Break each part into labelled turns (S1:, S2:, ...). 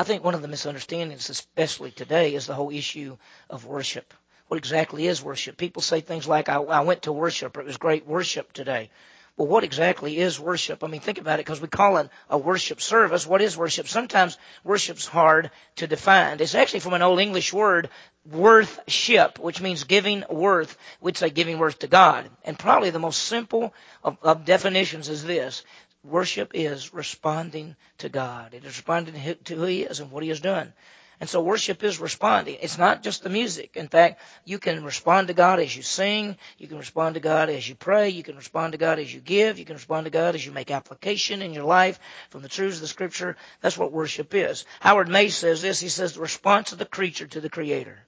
S1: I think one of the misunderstandings, especially today, is the whole issue of worship. What exactly is worship? People say things like, I, I went to worship, or it was great worship today. Well, what exactly is worship? I mean, think about it because we call it a worship service. What is worship? Sometimes worship's hard to define. It's actually from an old English word, worthship, which means giving worth. We'd say giving worth to God. And probably the most simple of, of definitions is this. Worship is responding to God. It is responding to who He is and what He has done. And so worship is responding. It's not just the music. In fact, you can respond to God as you sing. You can respond to God as you pray. You can respond to God as you give. You can respond to God as you make application in your life from the truths of the scripture. That's what worship is. Howard Mace says this. He says the response of the creature to the creator.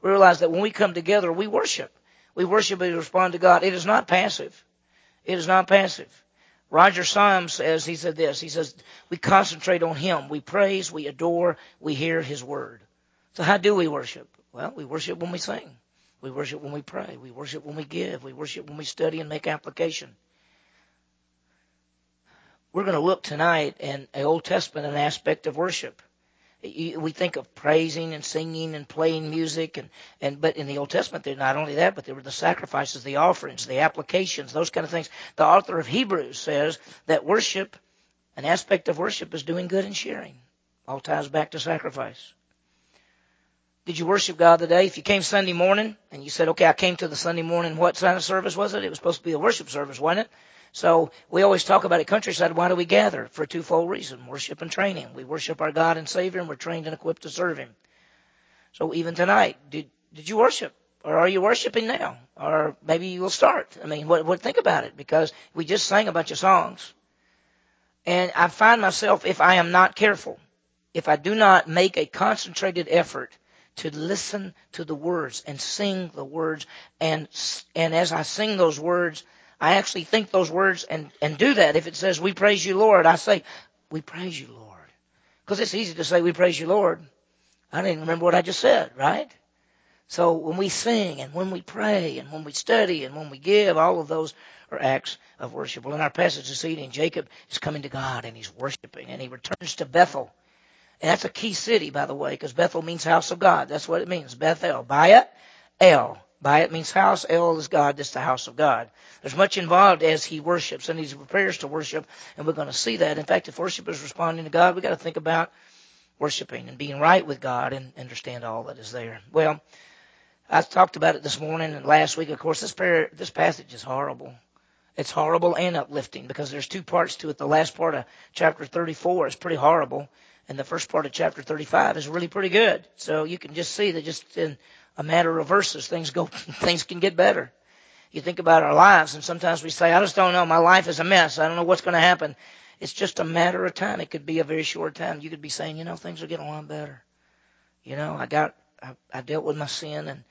S1: We realize that when we come together, we worship. We worship and respond to God. It is not passive. It is not passive. Roger Symes says, he said this, he says, we concentrate on Him. We praise, we adore, we hear His Word. So how do we worship? Well, we worship when we sing. We worship when we pray. We worship when we give. We worship when we study and make application. We're going to look tonight in the Old Testament an aspect of worship we think of praising and singing and playing music and, and but in the Old Testament they're not only that, but there were the sacrifices, the offerings, the applications, those kind of things. The author of Hebrews says that worship, an aspect of worship is doing good and sharing. All ties back to sacrifice. Did you worship God today? If you came Sunday morning and you said, okay, I came to the Sunday morning, what kind of service was it? It was supposed to be a worship service, wasn't it? So we always talk about at Countryside, why do we gather? For a twofold reason, worship and training. We worship our God and Savior and we're trained and equipped to serve Him. So even tonight, did, did you worship? Or are you worshiping now? Or maybe you will start. I mean, what, what, think about it because we just sang a bunch of songs. And I find myself, if I am not careful, if I do not make a concentrated effort to listen to the words and sing the words and, and as I sing those words, I actually think those words and, and do that. If it says, we praise you, Lord, I say, we praise you, Lord. Because it's easy to say, we praise you, Lord. I didn't remember what I just said, right? So when we sing and when we pray and when we study and when we give, all of those are acts of worship. Well, in our passage this evening, Jacob is coming to God and he's worshiping and he returns to Bethel. And that's a key city, by the way, because Bethel means house of God. That's what it means. Bethel. Bayat, El. Bayat means house. El is God. That's the house of God. There's much involved as he worships and he prepares to worship, and we're going to see that. In fact, if worship is responding to God, we've got to think about worshiping and being right with God and understand all that is there. Well, I talked about it this morning and last week. Of course, this prayer, this passage is horrible. It's horrible and uplifting because there's two parts to it. The last part of chapter 34 is pretty horrible, and the first part of chapter 35 is really pretty good. So you can just see that just in a matter of verses, things go, things can get better. You think about our lives, and sometimes we say, I just don't know. My life is a mess. I don't know what's going to happen. It's just a matter of time. It could be a very short time. You could be saying, you know, things are getting a lot better. You know, I got, I, I dealt with my sin and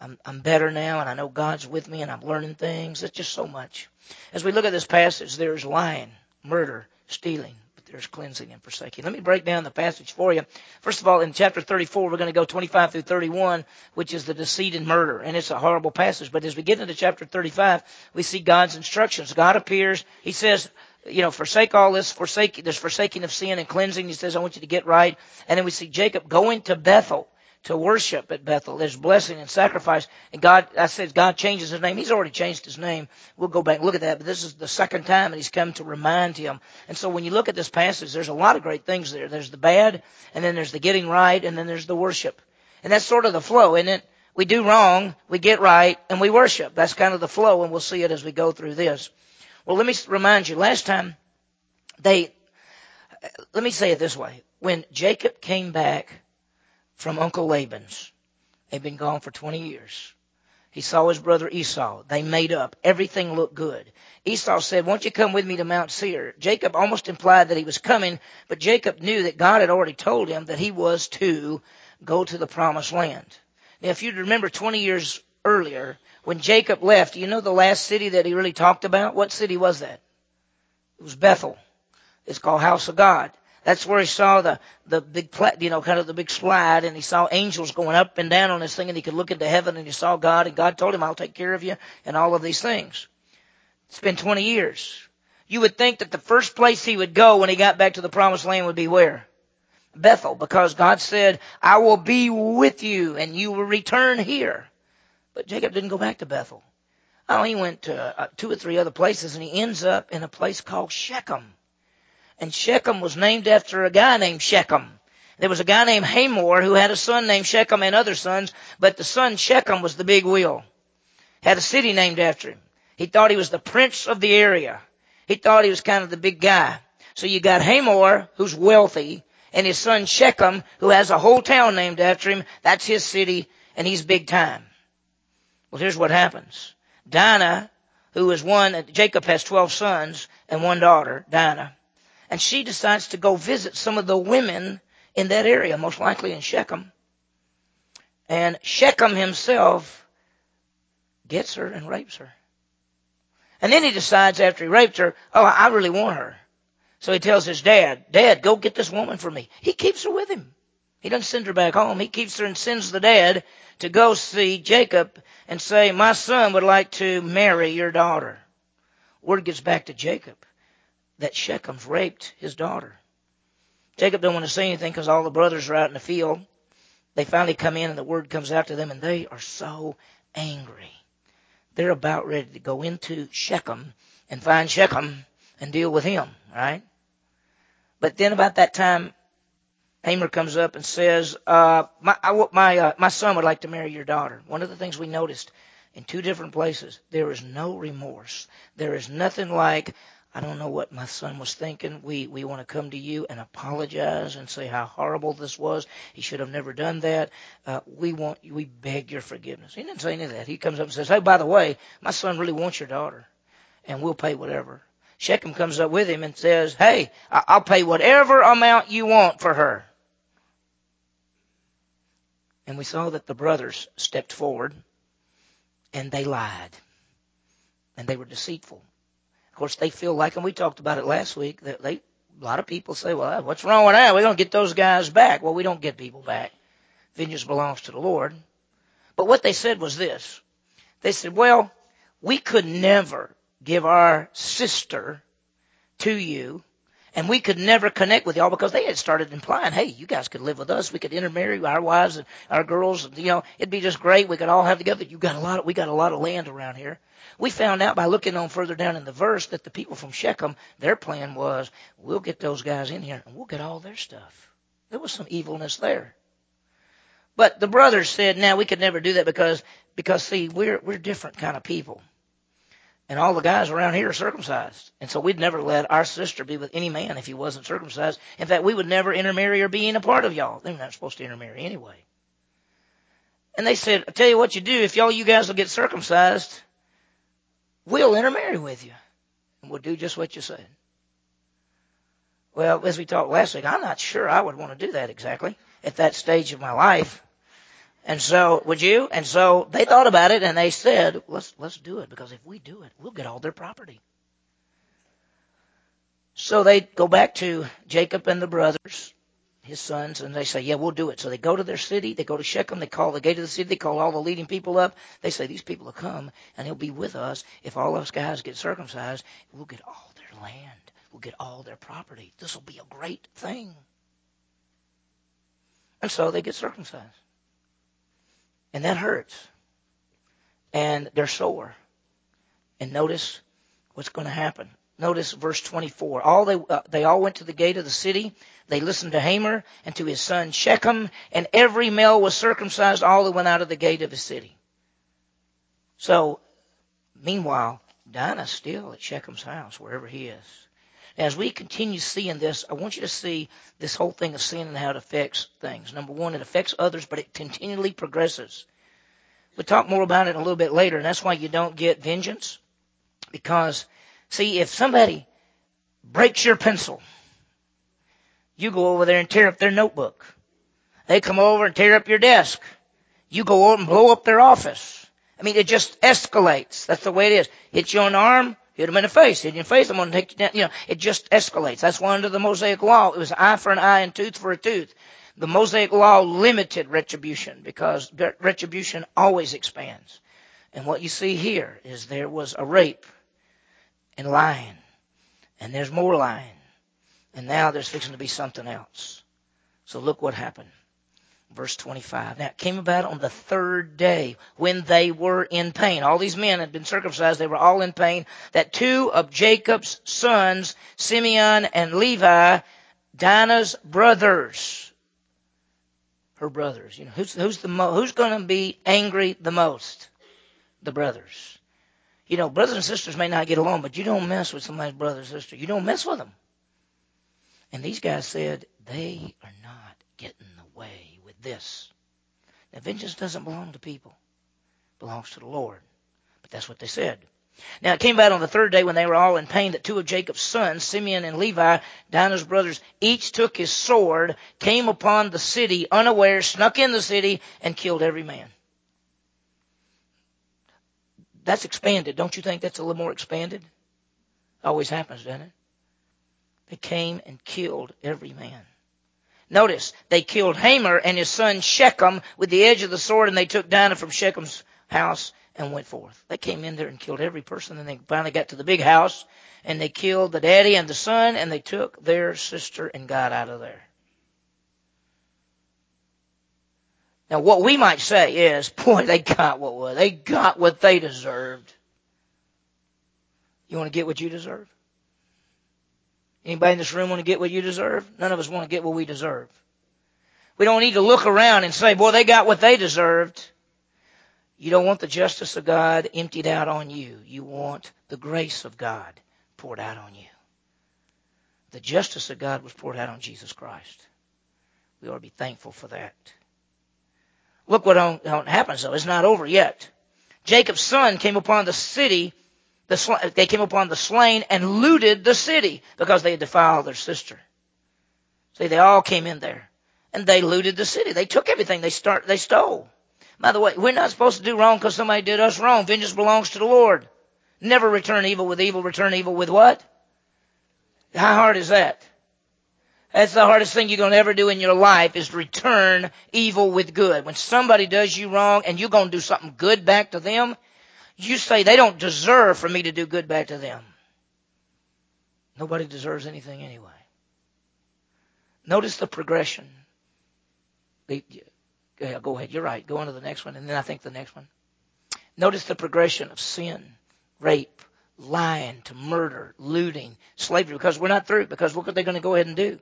S1: I'm, I'm better now and I know God's with me and I'm learning things. It's just so much. As we look at this passage, there's lying, murder, stealing, there's cleansing and forsaking. Let me break down the passage for you. First of all, in chapter 34, we're going to go 25 through 31, which is the deceit and murder. And it's a horrible passage. But as we get into chapter 35, we see God's instructions. God appears. He says, you know, forsake all this, forsake, there's forsaking of sin and cleansing. He says, I want you to get right. And then we see Jacob going to Bethel to worship at Bethel. There's blessing and sacrifice. And God, I said God changes his name. He's already changed his name. We'll go back and look at that. But this is the second time that he's come to remind him. And so when you look at this passage, there's a lot of great things there. There's the bad, and then there's the getting right, and then there's the worship. And that's sort of the flow, isn't it? We do wrong, we get right, and we worship. That's kind of the flow, and we'll see it as we go through this. Well, let me remind you, last time they, let me say it this way. When Jacob came back from Uncle Laban's. They'd been gone for 20 years. He saw his brother Esau. They made up. Everything looked good. Esau said, won't you come with me to Mount Seir? Jacob almost implied that he was coming, but Jacob knew that God had already told him that he was to go to the promised land. Now, if you remember 20 years earlier, when Jacob left, you know the last city that he really talked about? What city was that? It was Bethel. It's called House of God. That's where he saw the, the big, you know, kind of the big slide and he saw angels going up and down on this thing and he could look into heaven and he saw God and God told him, I'll take care of you and all of these things. It's been 20 years. You would think that the first place he would go when he got back to the promised land would be where? Bethel because God said, I will be with you and you will return here. But Jacob didn't go back to Bethel. Oh, he went to uh, two or three other places and he ends up in a place called Shechem. And Shechem was named after a guy named Shechem. There was a guy named Hamor who had a son named Shechem and other sons, but the son Shechem was the big wheel. Had a city named after him. He thought he was the prince of the area. He thought he was kind of the big guy. So you got Hamor, who's wealthy, and his son Shechem, who has a whole town named after him. That's his city, and he's big time. Well, here's what happens. Dinah, who is one, Jacob has 12 sons and one daughter, Dinah, and she decides to go visit some of the women in that area, most likely in Shechem. And Shechem himself gets her and rapes her. And then he decides after he raped her, oh, I really want her. So he tells his dad, Dad, go get this woman for me. He keeps her with him. He doesn't send her back home. He keeps her and sends the dad to go see Jacob and say, my son would like to marry your daughter. Word gets back to Jacob that Shechem's raped his daughter. Jacob don't want to say anything because all the brothers are out in the field. They finally come in and the word comes out to them and they are so angry. They're about ready to go into Shechem and find Shechem and deal with him, right? But then about that time, Hamor comes up and says, uh, my, I, my, uh, my son would like to marry your daughter. One of the things we noticed in two different places, there is no remorse. There is nothing like, I don't know what my son was thinking. We, we want to come to you and apologize and say how horrible this was. He should have never done that. Uh, we want, we beg your forgiveness. He didn't say any of that. He comes up and says, Hey, by the way, my son really wants your daughter and we'll pay whatever. Shechem comes up with him and says, Hey, I'll pay whatever amount you want for her. And we saw that the brothers stepped forward and they lied and they were deceitful. Course, they feel like, and we talked about it last week, that they, a lot of people say, well, what's wrong with that? We're going to get those guys back. Well, we don't get people back. Vengeance belongs to the Lord. But what they said was this. They said, well, we could never give our sister to you and we could never connect with y'all because they had started implying, hey, you guys could live with us. We could intermarry our wives and our girls. You know, it'd be just great. We could all have together. You got a lot. Of, we got a lot of land around here. We found out by looking on further down in the verse that the people from Shechem, their plan was, we'll get those guys in here and we'll get all their stuff. There was some evilness there. But the brothers said, now we could never do that because, because see, we're, we're different kind of people. And all the guys around here are circumcised. And so we'd never let our sister be with any man if he wasn't circumcised. In fact, we would never intermarry or be in a part of y'all. They're not supposed to intermarry anyway. And they said, I tell you what you do, if y'all you guys will get circumcised, we'll intermarry with you. And we'll do just what you said. Well, as we talked last week, I'm not sure I would want to do that exactly at that stage of my life. And so, would you? And so they thought about it and they said, let's, let's do it because if we do it, we'll get all their property. So they go back to Jacob and the brothers, his sons, and they say, yeah, we'll do it. So they go to their city. They go to Shechem. They call the gate of the city. They call all the leading people up. They say, these people will come and he'll be with us. If all of us guys get circumcised, we'll get all their land. We'll get all their property. This will be a great thing. And so they get circumcised. And that hurts. And they're sore. And notice what's going to happen. Notice verse 24. All they, uh, they all went to the gate of the city. They listened to Hamor and to his son Shechem, and every male was circumcised. All that went out of the gate of the city. So, meanwhile, Dinah's still at Shechem's house, wherever he is. As we continue seeing this, I want you to see this whole thing of sin and how it affects things. Number one, it affects others, but it continually progresses. We'll talk more about it a little bit later, and that's why you don't get vengeance. Because, see, if somebody breaks your pencil, you go over there and tear up their notebook. They come over and tear up your desk. You go over and blow up their office. I mean, it just escalates. That's the way it is. Hits you on the arm, Hit him in the face. Hit you in the face. I'm going to take you down. You know, it just escalates. That's why under the Mosaic law, it was eye for an eye and tooth for a tooth. The Mosaic law limited retribution because retribution always expands. And what you see here is there was a rape and lying. And there's more lying. And now there's fixing to be something else. So look what happened. Verse 25. Now it came about on the third day when they were in pain. All these men had been circumcised. They were all in pain. That two of Jacob's sons, Simeon and Levi, Dinah's brothers, her brothers. You know, who's, who's the mo- who's going to be angry the most? The brothers. You know, brothers and sisters may not get along, but you don't mess with somebody's brother or sister. You don't mess with them. And these guys said, they are not getting the way with this. Now, vengeance doesn't belong to people. It belongs to the Lord. But that's what they said. Now it came about on the third day when they were all in pain that two of Jacob's sons, Simeon and Levi, Dinah's brothers, each took his sword, came upon the city unaware, snuck in the city, and killed every man. That's expanded. Don't you think that's a little more expanded? Always happens, doesn't it? They came and killed every man. Notice, they killed Hamor and his son Shechem with the edge of the sword, and they took Dinah from Shechem's house and went forth. They came in there and killed every person, and they finally got to the big house, and they killed the daddy and the son, and they took their sister and got out of there. Now, what we might say is, boy, they got what they got what they deserved. You want to get what you deserve? Anybody in this room want to get what you deserve? None of us want to get what we deserve. We don't need to look around and say, boy, they got what they deserved. You don't want the justice of God emptied out on you. You want the grace of God poured out on you. The justice of God was poured out on Jesus Christ. We ought to be thankful for that. Look what happens though. It's not over yet. Jacob's son came upon the city the, they came upon the slain and looted the city because they had defiled their sister. See, they all came in there and they looted the city. They took everything. They start, they stole. By the way, we're not supposed to do wrong because somebody did us wrong. Vengeance belongs to the Lord. Never return evil with evil. Return evil with what? How hard is that? That's the hardest thing you're going to ever do in your life is return evil with good. When somebody does you wrong and you're going to do something good back to them, you say they don't deserve for me to do good back to them. Nobody deserves anything anyway. Notice the progression. go ahead. You're right. Go on to the next one, and then I think the next one. Notice the progression of sin, rape, lying to murder, looting, slavery, because we're not through, because what are they going to go ahead and do?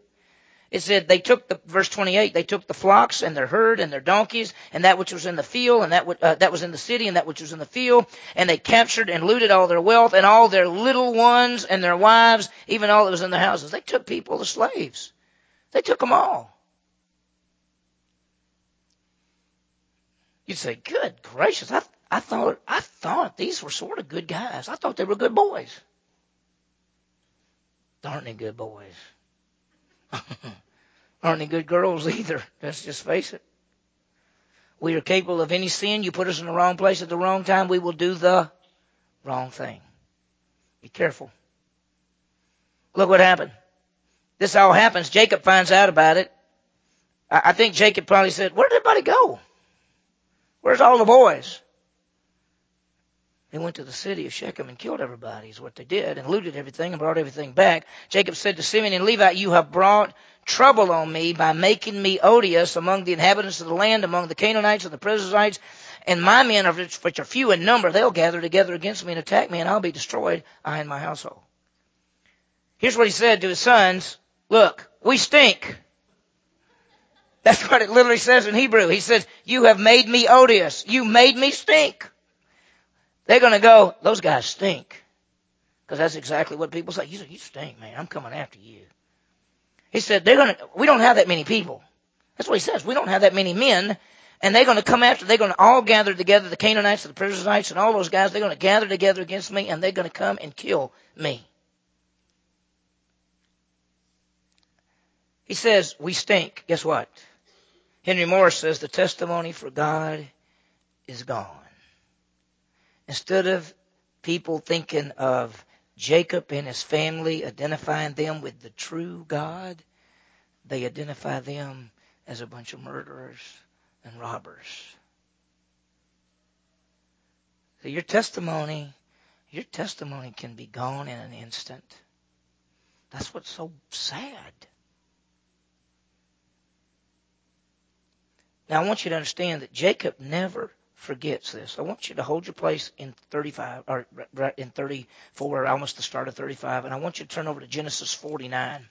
S1: It said they took the verse 28. They took the flocks and their herd and their donkeys and that which was in the field and that uh, that was in the city and that which was in the field and they captured and looted all their wealth and all their little ones and their wives, even all that was in their houses. They took people as slaves. They took them all. You'd say, "Good gracious! I I thought I thought these were sort of good guys. I thought they were good boys. Aren't they good boys?" aren't any good girls either. Let's just face it. We are capable of any sin. You put us in the wrong place at the wrong time, we will do the wrong thing. Be careful. Look what happened. This all happens. Jacob finds out about it. I think Jacob probably said, Where did everybody go? Where's all the boys? They went to the city of Shechem and killed everybody, is what they did, and looted everything and brought everything back. Jacob said to Simeon and Levi, You have brought trouble on me by making me odious among the inhabitants of the land, among the Canaanites and the Perizzites, and my men, which are few in number, they'll gather together against me and attack me, and I'll be destroyed, I and my household. Here's what he said to his sons. Look, we stink. That's what it literally says in Hebrew. He says, you have made me odious. You made me stink. They're going to go, those guys stink. Because that's exactly what people say. You, you stink, man. I'm coming after you. He said, they're going to, we don't have that many people. That's what he says. We don't have that many men. And they're going to come after, they're going to all gather together, the Canaanites, and the Perizzites, and all those guys, they're going to gather together against me, and they're going to come and kill me. He says, we stink. Guess what? Henry Morris says the testimony for God is gone. Instead of people thinking of Jacob and his family, identifying them with the true God, they identify them as a bunch of murderers and robbers. So your testimony, your testimony can be gone in an instant. That's what's so sad. Now I want you to understand that Jacob never forgets this. I want you to hold your place in 35 or in 34, almost the start of 35, and I want you to turn over to Genesis 49.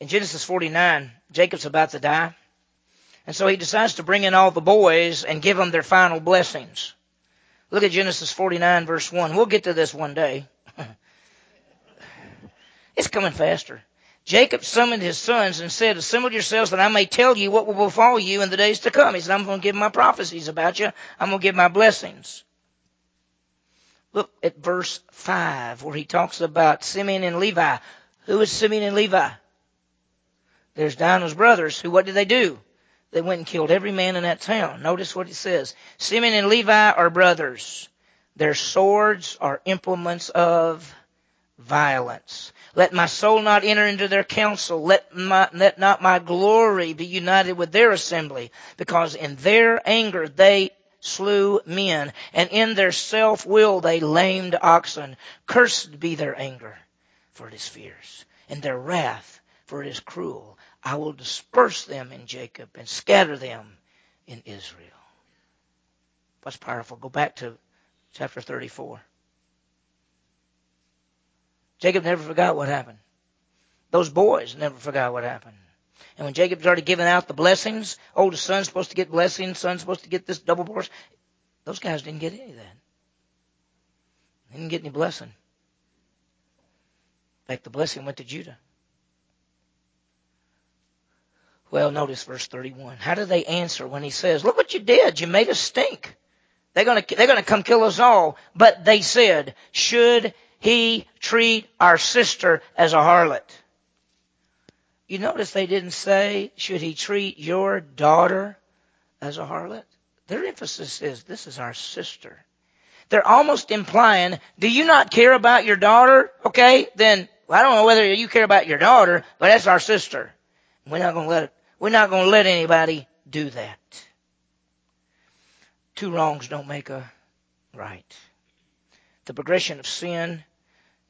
S1: In Genesis 49, Jacob's about to die. And so he decides to bring in all the boys and give them their final blessings. Look at Genesis 49 verse 1. We'll get to this one day. coming faster. Jacob summoned his sons and said, Assemble yourselves that I may tell you what will befall you in the days to come. He said, I'm going to give my prophecies about you. I'm going to give my blessings. Look at verse 5 where he talks about Simeon and Levi. Who is Simeon and Levi? There's Dinah's brothers who, what did they do? They went and killed every man in that town. Notice what it says. Simeon and Levi are brothers. Their swords are implements of violence. Let my soul not enter into their council. Let, my, let not my glory be united with their assembly, because in their anger they slew men, and in their self-will they lamed oxen. Cursed be their anger, for it is fierce, and their wrath, for it is cruel. I will disperse them in Jacob and scatter them in Israel. What's powerful? Go back to chapter 34. Jacob never forgot what happened. Those boys never forgot what happened. And when Jacob started giving out the blessings, oldest son's supposed to get blessings, son's supposed to get this double portion. Those guys didn't get any of that. They didn't get any blessing. In fact, the blessing went to Judah. Well, notice verse 31. How do they answer when he says, look what you did. You made us stink. They're gonna, they're gonna come kill us all. But they said, should he treat our sister as a harlot? You notice they didn't say, should he treat your daughter as a harlot? Their emphasis is, this is our sister. They're almost implying, do you not care about your daughter? Okay, then well, I don't know whether you care about your daughter, but that's our sister. We're not going to let we're not going to let anybody do that. Two wrongs don't make a right. The progression of sin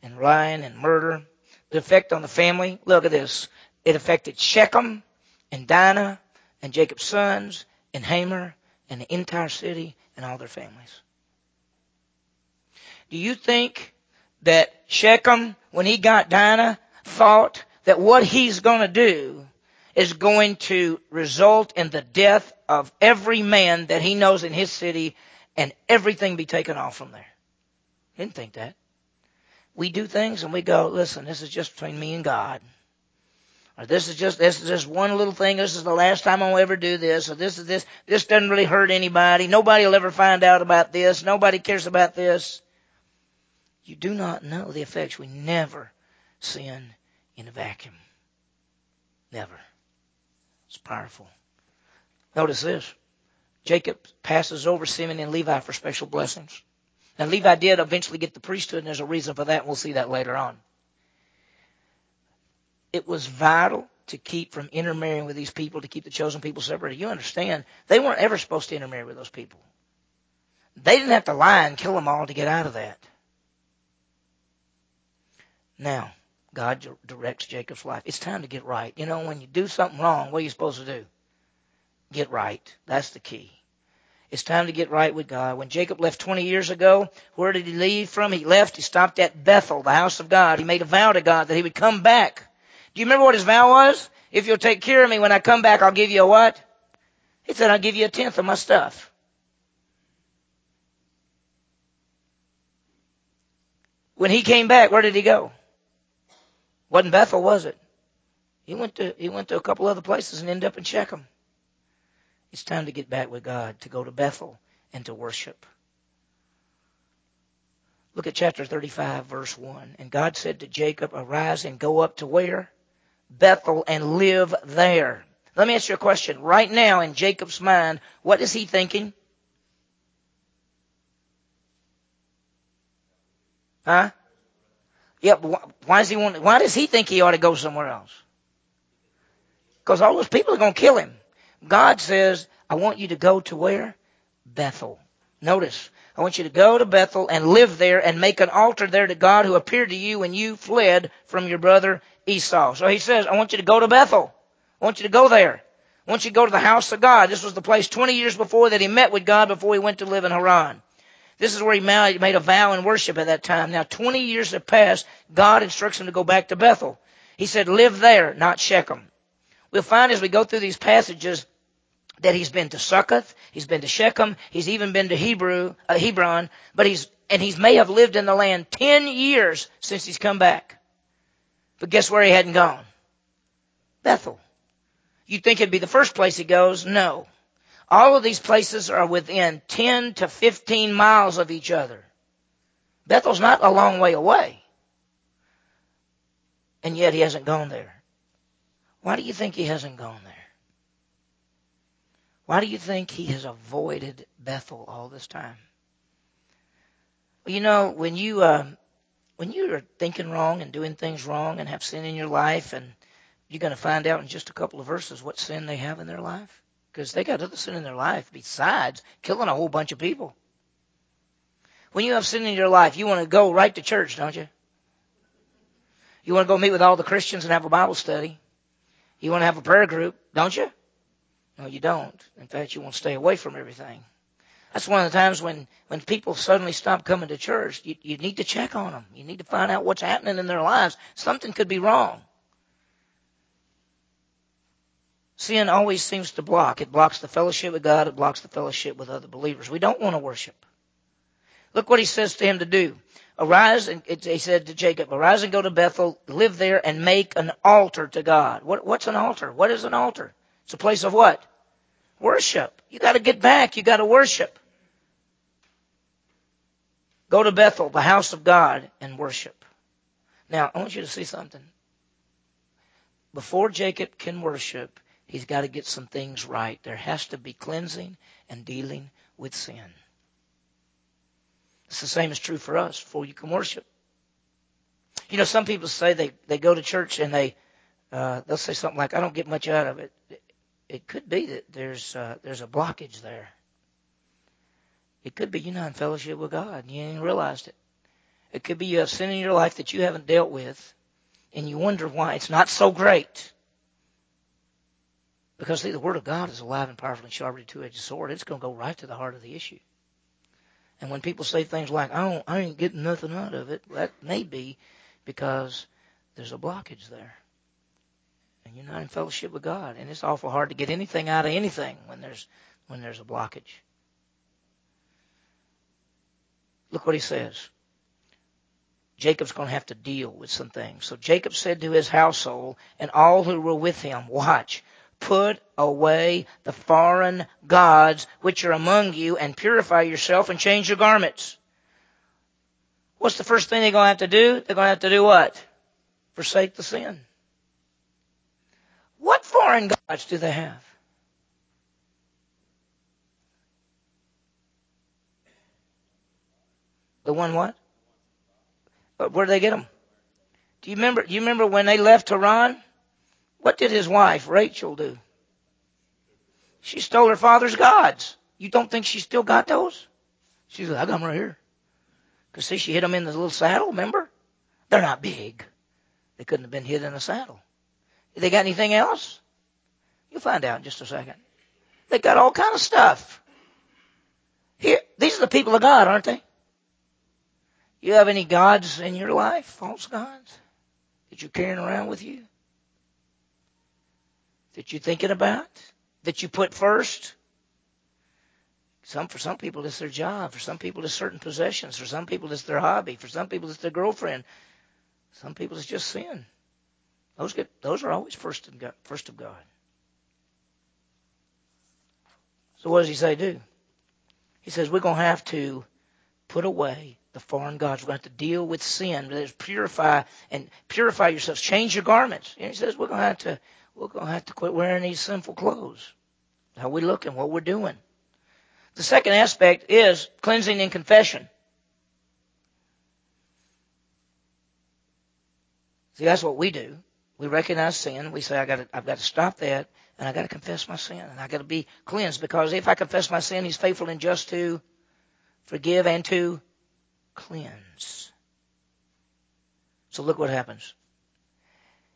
S1: and lying and murder, the effect on the family. Look at this. It affected Shechem and Dinah and Jacob's sons and Hamor and the entire city and all their families. Do you think that Shechem, when he got Dinah, thought that what he's going to do is going to result in the death of every man that he knows in his city and everything be taken off from there. Didn't think that. We do things and we go, listen, this is just between me and God. Or this is just this is just one little thing. This is the last time I'll ever do this. Or this is this. This doesn't really hurt anybody. Nobody will ever find out about this. Nobody cares about this. You do not know the effects. We never sin in a vacuum. Never. It's powerful. Notice this. Jacob passes over Simeon and Levi for special blessings. And Levi did eventually get the priesthood, and there's a reason for that, and we'll see that later on. It was vital to keep from intermarrying with these people, to keep the chosen people separated. You understand, they weren't ever supposed to intermarry with those people. They didn't have to lie and kill them all to get out of that. Now, God directs Jacob's life. It's time to get right. You know, when you do something wrong, what are you supposed to do? Get right. That's the key. It's time to get right with God. When Jacob left 20 years ago, where did he leave from? He left, he stopped at Bethel, the house of God. He made a vow to God that he would come back. Do you remember what his vow was? If you'll take care of me when I come back, I'll give you a what? He said, I'll give you a tenth of my stuff. When he came back, where did he go? Wasn't Bethel, was it? He went to he went to a couple other places and ended up in Shechem. It's time to get back with God, to go to Bethel and to worship. Look at chapter 35, verse 1. And God said to Jacob, Arise and go up to where? Bethel and live there. Let me ask you a question. Right now in Jacob's mind, what is he thinking? Huh? Yeah, why does he want? Why does he think he ought to go somewhere else? Because all those people are going to kill him. God says, "I want you to go to where? Bethel." Notice I want you to go to Bethel and live there and make an altar there to God who appeared to you when you fled from your brother Esau. So he says, I want you to go to Bethel. I want you to go there. I want you to go to the house of God. This was the place 20 years before that he met with God before he went to live in Haran. This is where he made a vow and worship at that time. Now 20 years have passed. God instructs him to go back to Bethel. He said, live there, not Shechem. We'll find as we go through these passages that he's been to Succoth, he's been to Shechem, he's even been to Hebrew, uh, Hebron, but he's, and he may have lived in the land 10 years since he's come back. But guess where he hadn't gone? Bethel. You'd think it'd be the first place he goes. No. All of these places are within 10 to 15 miles of each other. Bethel's not a long way away. And yet he hasn't gone there. Why do you think he hasn't gone there? Why do you think he has avoided Bethel all this time? Well, you know, when you uh, when you are thinking wrong and doing things wrong and have sin in your life, and you're going to find out in just a couple of verses what sin they have in their life, because they got other sin in their life besides killing a whole bunch of people. When you have sin in your life, you want to go right to church, don't you? You want to go meet with all the Christians and have a Bible study. You want to have a prayer group, don't you? No, you don't. In fact, you want to stay away from everything. That's one of the times when, when people suddenly stop coming to church. You, you need to check on them. You need to find out what's happening in their lives. Something could be wrong. Sin always seems to block. It blocks the fellowship with God. It blocks the fellowship with other believers. We don't want to worship. Look what he says to him to do. Arise, and he said to Jacob, arise and go to Bethel, live there, and make an altar to God. What, what's an altar? What is an altar? It's a place of what? Worship. You gotta get back. You gotta worship. Go to Bethel, the house of God, and worship. Now, I want you to see something. Before Jacob can worship, he's got to get some things right. There has to be cleansing and dealing with sin. It's the same is true for us before you can worship. You know, some people say they, they go to church and they, uh, they'll say something like, I don't get much out of it. It could be that there's, uh, there's a blockage there. It could be you're not in fellowship with God and you ain't realized it. It could be you have sin in your life that you haven't dealt with and you wonder why it's not so great. Because see, the Word of God is alive and powerful and sharper a two-edged sword. It's going to go right to the heart of the issue. And when people say things like, I don't, I ain't getting nothing out of it, that may be because there's a blockage there. You're not in fellowship with God. And it's awful hard to get anything out of anything when there's, when there's a blockage. Look what he says. Jacob's going to have to deal with some things. So Jacob said to his household and all who were with him, watch, Put away the foreign gods which are among you and purify yourself and change your garments. What's the first thing they're going to have to do? They're going to have to do what? Forsake the sin. Foreign do they have? The one what? Where did they get them? Do you remember? Do you remember when they left Haran? What did his wife, Rachel, do? She stole her father's gods. You don't think she still got those? She said, I got them right here. Because see, she hid them in the little saddle, remember? They're not big. They couldn't have been hid in a saddle. They got anything else? You'll find out in just a second. They got all kind of stuff. Here, these are the people of God, aren't they? You have any gods in your life, false gods, that you're carrying around with you? that you're thinking about, that you put first. Some for some people it's their job, for some people it's certain possessions, for some people it's their hobby, for some people it's their girlfriend, some people it's just sin. Those get those are always first of God, first of God. So what does he say do? He says we're going to have to put away the foreign gods. We're going to have to deal with sin. There's purify and purify yourselves. Change your garments. And he says we're going to have to we're going to have to quit wearing these sinful clothes. How we looking, what we're doing. The second aspect is cleansing and confession. See, that's what we do. We recognize sin. We say, I got I've got to stop that, and I got to confess my sin, and I got to be cleansed because if I confess my sin, He's faithful and just to forgive, and to cleanse. So look what happens.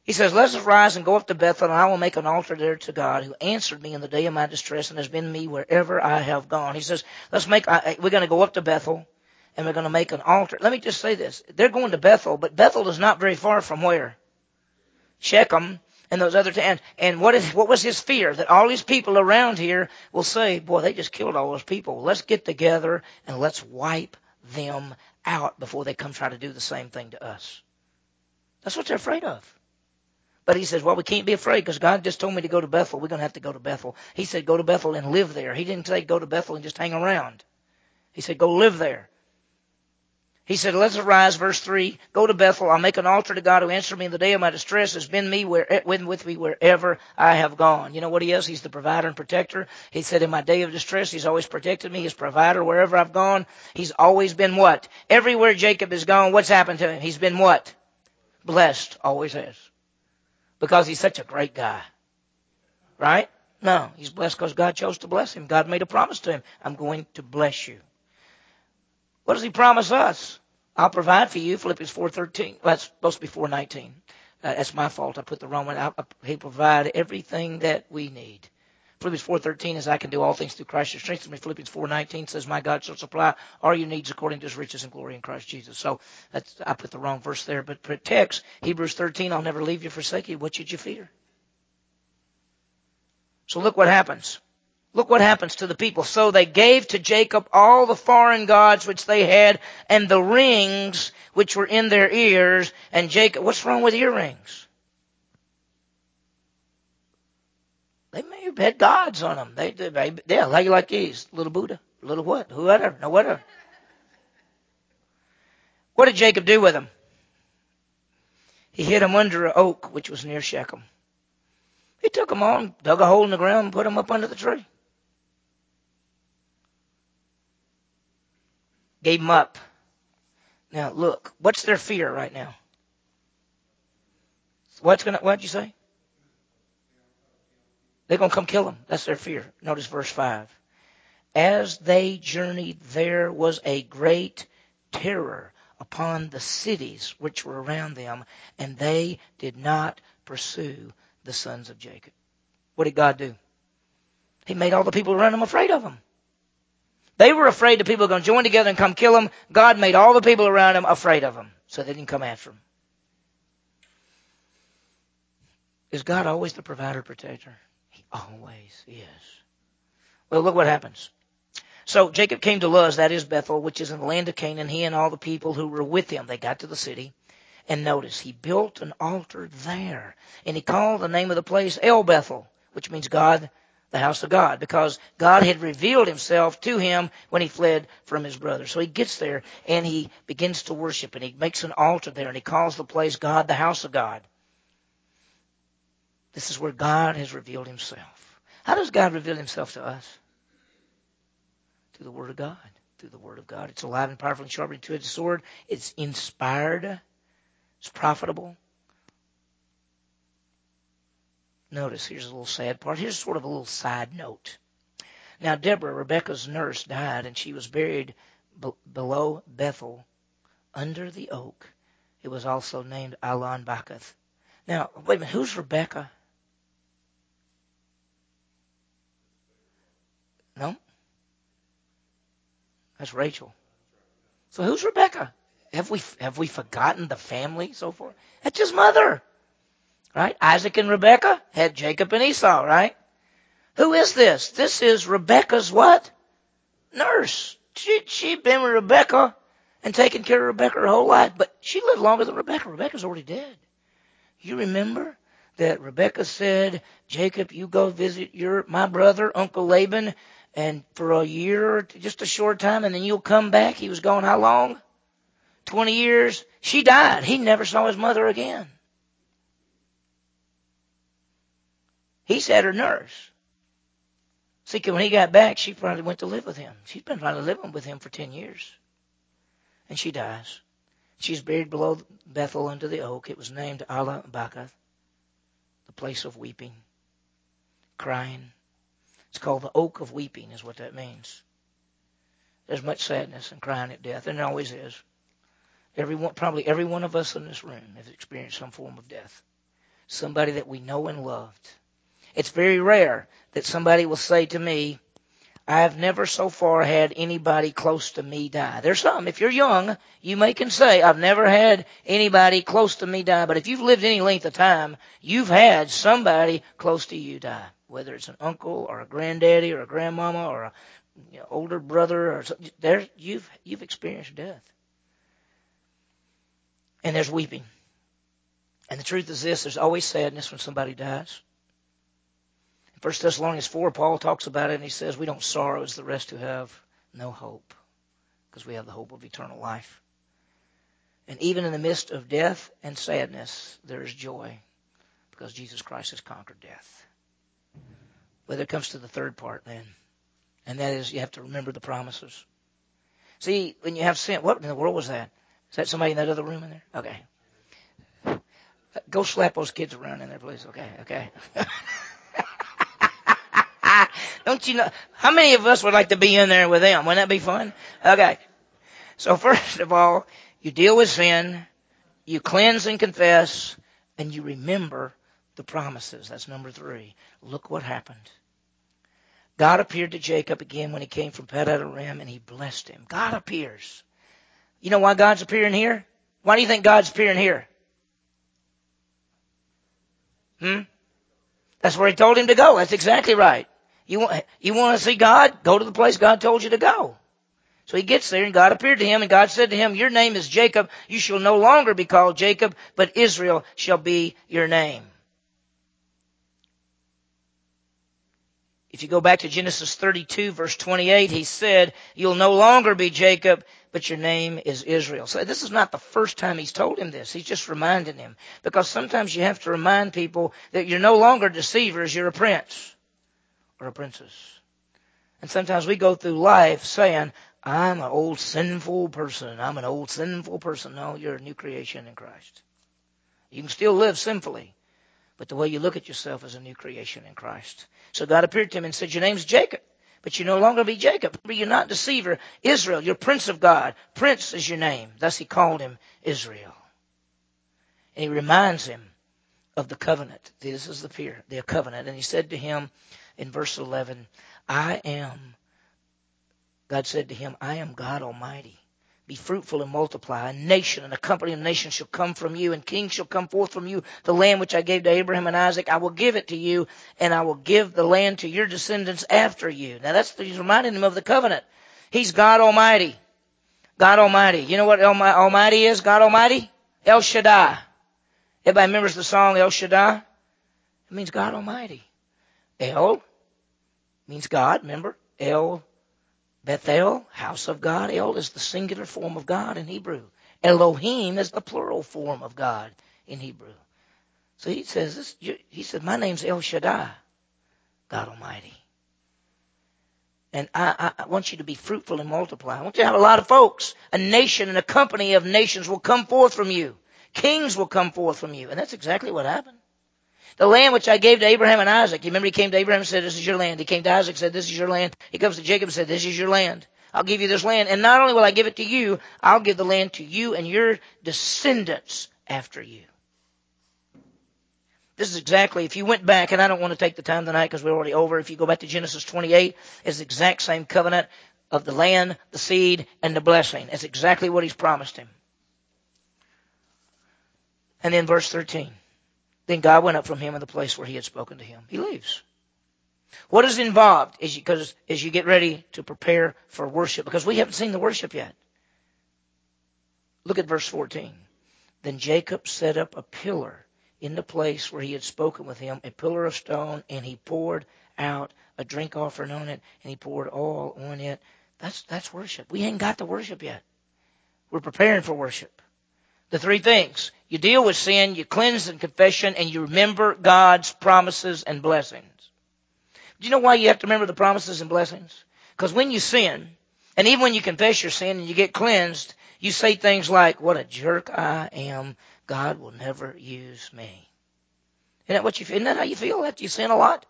S1: He says, Let us rise and go up to Bethel, and I will make an altar there to God, who answered me in the day of my distress and has been me wherever I have gone. He says, Let's make, we're going to go up to Bethel, and we're going to make an altar. Let me just say this. They're going to Bethel, but Bethel is not very far from where? Shechem and those other towns. And what is what was his fear? That all these people around here will say, "Boy, they just killed all those people. Let's get together and let's wipe them out before they come try to do the same thing to us." That's what they're afraid of. But he says, well, we can't be afraid because God just told me to go to Bethel. We're going to have to go to Bethel. He said, go to Bethel and live there. He didn't say go to Bethel and just hang around. He said, go live there. He said, let's arise, verse 3, go to Bethel. I'll make an altar to God who answered me in the day of my distress, has been me where, with me wherever I have gone. You know what he is? He's the provider and protector. He said, in my day of distress, he's always protected me. He's provider wherever I've gone. He's always been what? Everywhere Jacob has gone, what's happened to him? He's been what? Blessed. Always has because he's such a great guy. Right? No, he's blessed because God chose to bless him. God made a promise to him. I'm going to bless you. What does he promise us? I'll provide for you. Philippians 4.13. Well, that's supposed to be 4.19. Uh, that's my fault. I put the wrong one. I, he provide everything that we need. Philippians 4.13 is I can do all things through Christ who strengthens me. Philippians 4.19 says my God shall supply all your needs according to his riches and glory in Christ Jesus. So that's, I put the wrong verse there. But text, Hebrews 13, I'll never leave you, forsake you. What should you fear? So look what happens. Look what happens to the people. So they gave to Jacob all the foreign gods which they had and the rings which were in their ears. And Jacob, what's wrong with earrings? They may have had gods on them. They, they, yeah, like like these, little Buddha, little what, whatever, no whatever. What did Jacob do with them? He hid them under an oak which was near Shechem. He took them on, dug a hole in the ground, and put them up under the tree. Gave them up. Now look, what's their fear right now? What's gonna? What'd you say? They're to come kill him. That's their fear. Notice verse 5. As they journeyed, there was a great terror upon the cities which were around them, and they did not pursue the sons of Jacob. What did God do? He made all the people around him afraid of him. They were afraid the people were going to join together and come kill him. God made all the people around him afraid of him, so they didn't come after him. Is God always the provider protector? He always is. Well, look what happens. So Jacob came to Luz, that is Bethel, which is in the land of Canaan, he and all the people who were with him. They got to the city. And notice, he built an altar there. And he called the name of the place El Bethel, which means God, the house of God, because God had revealed himself to him when he fled from his brother. So he gets there and he begins to worship and he makes an altar there and he calls the place God, the house of God. This is where God has revealed himself. How does God reveal himself to us? Through the Word of God. Through the Word of God. It's alive and powerful and sharper than two-edged sword. It's inspired. It's profitable. Notice, here's a little sad part. Here's sort of a little side note. Now, Deborah, Rebecca's nurse, died, and she was buried b- below Bethel under the oak. It was also named Allon Bachuth. Now, wait a minute, who's Rebecca? No? That's Rachel. So who's Rebecca? Have we have we forgotten the family so far? That's his mother. Right? Isaac and Rebecca had Jacob and Esau, right? Who is this? This is Rebecca's what? Nurse. She she'd been with Rebecca and taken care of Rebecca her whole life, but she lived longer than Rebecca. Rebecca's already dead. You remember that Rebecca said, Jacob, you go visit your my brother, Uncle Laban, and for a year, just a short time, and then you'll come back. He was gone how long? 20 years. She died. He never saw his mother again. He's had her nurse. See, when he got back, she probably went to live with him. She's been probably living with him for 10 years. And she dies. She's buried below Bethel under the oak. It was named Allon Bachuth, the place of weeping, crying. It's called the Oak of Weeping, is what that means. there's much sadness and crying at death, and there always is. Everyone, probably every one of us in this room has experienced some form of death. Somebody that we know and loved. It's very rare that somebody will say to me, I've never so far had anybody close to me die. There's some. If you're young, you may can say, I've never had anybody close to me die. But if you've lived any length of time, you've had somebody close to you die. Whether it's an uncle or a granddaddy or a grandmama or a you know, older brother or there you've you've experienced death. And there's weeping. And the truth is this: there's always sadness when somebody dies. First Thessalonians 4, Paul talks about it and he says, We don't sorrow as the rest who have no hope, because we have the hope of eternal life. And even in the midst of death and sadness, there is joy, because Jesus Christ has conquered death. But it comes to the third part then, and that is you have to remember the promises. See, when you have sin, what in the world was that? Is that somebody in that other room in there? Okay. Go slap those kids around in there, please. Okay, okay. Don't you know? How many of us would like to be in there with them? Wouldn't that be fun? Okay. So first of all, you deal with sin, you cleanse and confess, and you remember the promises. That's number three. Look what happened. God appeared to Jacob again when he came from Paddan-aram, and he blessed him. God appears. You know why God's appearing here? Why do you think God's appearing here? Hmm? That's where he told him to go. That's exactly right. You want, you want to see God? Go to the place God told you to go. So he gets there and God appeared to him and God said to him, your name is Jacob. You shall no longer be called Jacob, but Israel shall be your name. If you go back to Genesis 32 verse 28, he said, you'll no longer be Jacob, but your name is Israel. So this is not the first time he's told him this. He's just reminding him. Because sometimes you have to remind people that you're no longer deceivers, you're a prince or a princess. And sometimes we go through life saying, I'm an old sinful person. I'm an old sinful person. No, you're a new creation in Christ. You can still live sinfully, but the way you look at yourself is a new creation in Christ. So God appeared to him and said, Your name's Jacob, but you no longer be Jacob. You're not deceiver. Israel, you're prince of God. Prince is your name. Thus he called him Israel. And he reminds him of the covenant. This is the fear, the covenant. And he said to him, in verse 11, I am, God said to him, I am God Almighty. Be fruitful and multiply. A nation and a company of nations shall come from you, and kings shall come forth from you. The land which I gave to Abraham and Isaac, I will give it to you, and I will give the land to your descendants after you. Now that's, he's reminding him of the covenant. He's God Almighty. God Almighty. You know what Almighty is? God Almighty? El Shaddai. Everybody remembers the song El Shaddai? It means God Almighty. El means God, remember? El Bethel, house of God. El is the singular form of God in Hebrew. Elohim is the plural form of God in Hebrew. So he says, this, he said, my name's El Shaddai, God Almighty. And I, I, want you to be fruitful and multiply. I want you to have a lot of folks. A nation and a company of nations will come forth from you. Kings will come forth from you. And that's exactly what happened. The land which I gave to Abraham and Isaac. You remember he came to Abraham and said, this is your land. He came to Isaac and said, this is your land. He comes to Jacob and said, this is your land. I'll give you this land. And not only will I give it to you, I'll give the land to you and your descendants after you. This is exactly, if you went back, and I don't want to take the time tonight because we're already over. If you go back to Genesis 28, it's the exact same covenant of the land, the seed, and the blessing. It's exactly what he's promised him. And then verse 13. Then God went up from him in the place where he had spoken to him. He leaves. What is involved is because as you get ready to prepare for worship, because we haven't seen the worship yet. Look at verse 14. Then Jacob set up a pillar in the place where he had spoken with him, a pillar of stone, and he poured out a drink offering on it, and he poured oil on it. That's that's worship. We ain't got the worship yet. We're preparing for worship. The three things. You deal with sin, you cleanse in confession, and you remember God's promises and blessings. Do you know why you have to remember the promises and blessings? Because when you sin, and even when you confess your sin and you get cleansed, you say things like, what a jerk I am. God will never use me. Isn't that what you? Isn't that how you feel after you sin a lot?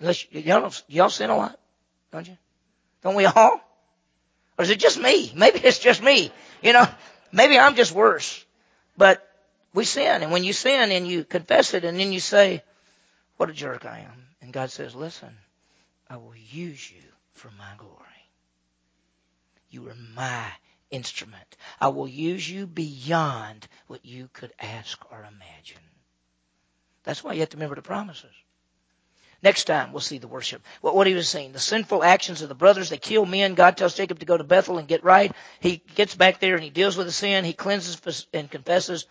S1: Unless y'all, y'all sin a lot, don't you? Don't we all? Or is it just me? Maybe it's just me. You know, maybe I'm just worse. But we sin. And when you sin and you confess it and then you say, what a jerk I am. And God says, listen, I will use you for my glory. You are my instrument. I will use you beyond what you could ask or imagine. That's why you have to remember the promises. Next time we'll see the worship. What, what he was saying, the sinful actions of the brothers, they kill men. God tells Jacob to go to Bethel and get right. He gets back there and he deals with the sin. He cleanses and confesses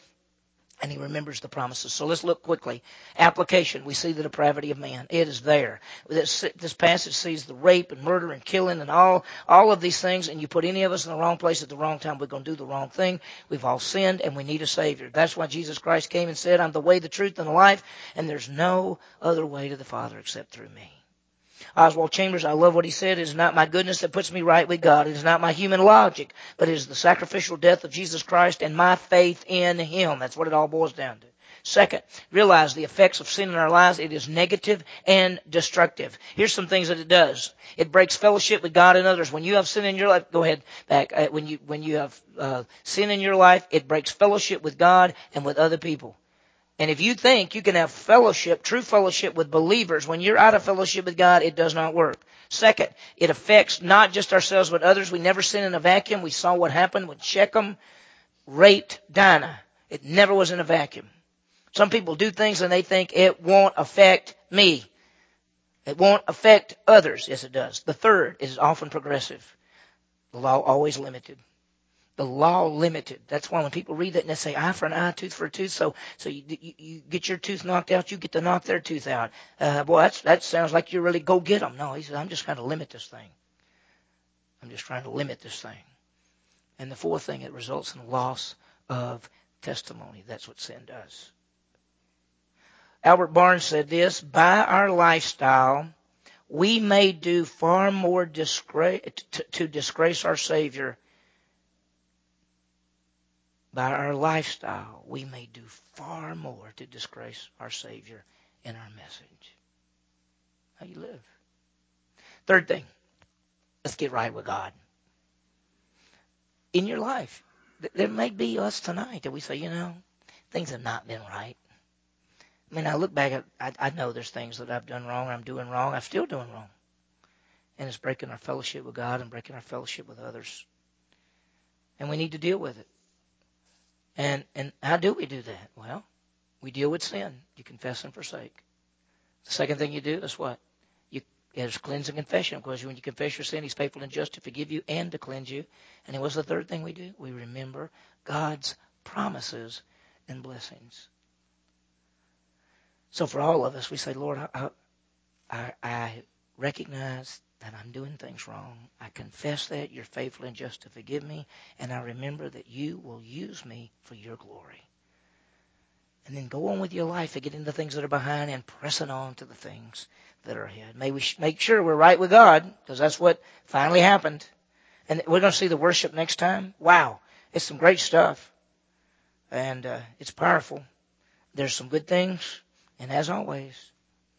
S1: and he remembers the promises. So let's look quickly. Application. We see the depravity of man. It is there. This, this, passage sees the rape and murder and killing and all, all of these things, and you put any of us in the wrong place at the wrong time, we're going to do the wrong thing. We've all sinned, and we need a Savior. That's why Jesus Christ came and said, I'm the way, the truth, and the life, and there's no other way to the Father except through me. Oswald Chambers, I love what he said. It is not my goodness that puts me right with God. It is not my human logic, but it is the sacrificial death of Jesus Christ and my faith in Him. That's what it all boils down to. Second, realize the effects of sin in our lives. It is negative and destructive. Here's some things that it does. It breaks fellowship with God and others. When you have sin in your life, go ahead back. Uh, when you when you have uh, sin in your life, it breaks fellowship with God and with other people. And if you think you can have fellowship, true fellowship with believers, when you're out of fellowship with God, it does not work. Second, it affects not just ourselves but others. We never sin in a vacuum. We saw what happened when Shechem raped Dinah. It never was in a vacuum. Some people do things and they think it won't affect me. It won't affect others. Yes, it does. The third is often progressive. The law always limited the law limited. That's why when people read that and they say eye for an eye, tooth for a tooth, so so you, you, you get your tooth knocked out, you get to knock their tooth out. Uh, boy, that's, that sounds like you really go get them. No, he says I'm just trying to limit this thing. I'm just trying to limit this thing. And the fourth thing, it results in loss of testimony. That's what sin does. Albert Barnes said this: by our lifestyle, we may do far more disgrace, to, to disgrace our Savior by our lifestyle, we may do far more to disgrace our Savior in our message. How you live. Third thing, let's get right with God. In your life, there may be us tonight that we say, you know, things have not been right. I mean, I look back at, I, I know there's things that I've done wrong, I'm doing wrong, I'm still doing wrong. And it's breaking our fellowship with God and breaking our fellowship with others. And we need to deal with it. And and how do we do that? Well, we deal with sin. You confess and forsake. The second thing you do is what? You there's cleansing confession. Because when you confess your sin, He's faithful and just to forgive you and to cleanse you. And then what's the third thing we do? We remember God's promises and blessings. So for all of us, we say, Lord, I, I, I recognize that I'm doing things wrong. I confess that you're faithful and just to forgive me, and I remember that you will use me for your glory. And then go on with your life and get into things that are behind and pressing on to the things that are ahead. May we make sure we're right with God, because that's what finally happened. And we're going to see the worship next time. Wow, it's some great stuff, and uh, it's powerful. There's some good things, and as always,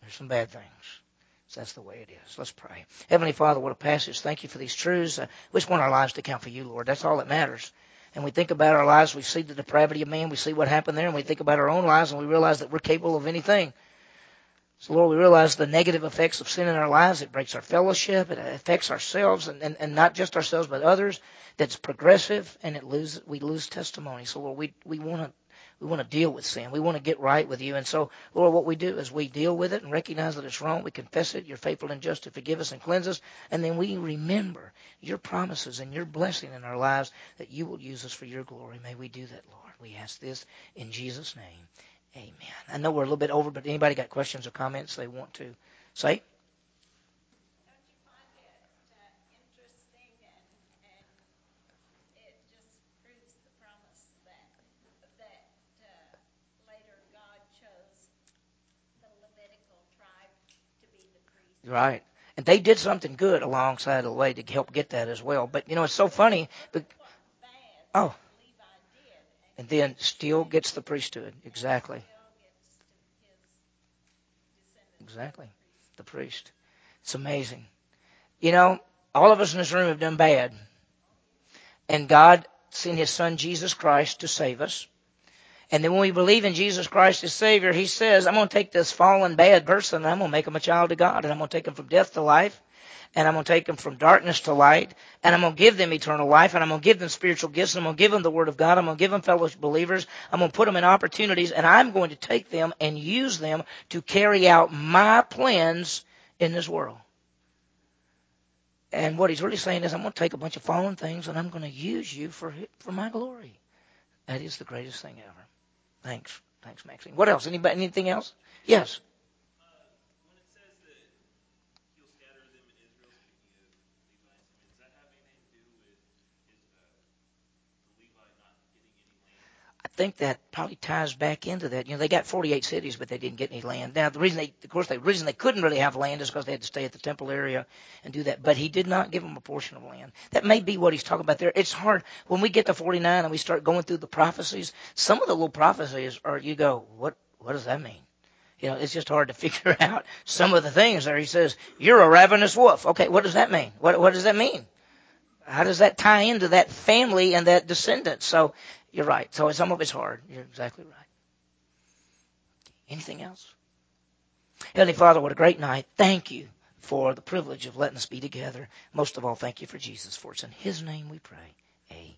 S1: there's some bad things. So that's the way it is. Let's pray. Heavenly Father, what a passage. Thank you for these truths. Uh, we just want our lives to count for you, Lord. That's all that matters. And we think about our lives, we see the depravity of man, we see what happened there, and we think about our own lives, and we realize that we're capable of anything. So, Lord, we realize the negative effects of sin in our lives. It breaks our fellowship. It affects ourselves, and, and, and not just ourselves, but others. That's progressive, and it lose, we lose testimony. So, Lord, we, we want to we want to deal with sin. We want to get right with you. And so, Lord, what we do is we deal with it and recognize that it's wrong. We confess it. You're faithful and just to forgive us and cleanse us. And then we remember your promises and your blessing in our lives that you will use us for your glory. May we do that, Lord. We ask this in Jesus' name. Amen. I know we're a little bit over, but anybody got questions or comments they want to say? Right. And they did something good alongside of the way to help get that as well. But you know, it's so funny. But, oh. And then still gets the priesthood. Exactly. Exactly. The priest. It's amazing. You know, all of us in this room have done bad. And God sent His Son Jesus Christ to save us. And then when we believe in Jesus Christ as Savior, He says, I'm going to take this fallen, bad person and I'm going to make him a child of God. And I'm going to take him from death to life. And I'm going to take them from darkness to light. And I'm going to give them eternal life. And I'm going to give them spiritual gifts. And I'm going to give them the Word of God. I'm going to give them fellow believers. I'm going to put them in opportunities. And I'm going to take them and use them to carry out my plans in this world. And what he's really saying is, I'm going to take a bunch of fallen things and I'm going to use you for for my glory. That is the greatest thing ever. Thanks. Thanks, Maxine. What else? Anybody, anything else? Yes. Think that probably ties back into that. You know, they got 48 cities, but they didn't get any land. Now, the reason they, of course, the reason they couldn't really have land is because they had to stay at the temple area and do that. But he did not give them a portion of land. That may be what he's talking about there. It's hard when we get to 49 and we start going through the prophecies. Some of the little prophecies are you go, what what does that mean? You know, it's just hard to figure out some of the things there. He says, "You're a ravenous wolf." Okay, what does that mean? What what does that mean? How does that tie into that family and that descendant? So you're right. So some of it's hard. You're exactly right. Anything else? Heavenly Father, what a great night. Thank you for the privilege of letting us be together. Most of all, thank you for Jesus, for it's in His name we pray. Amen.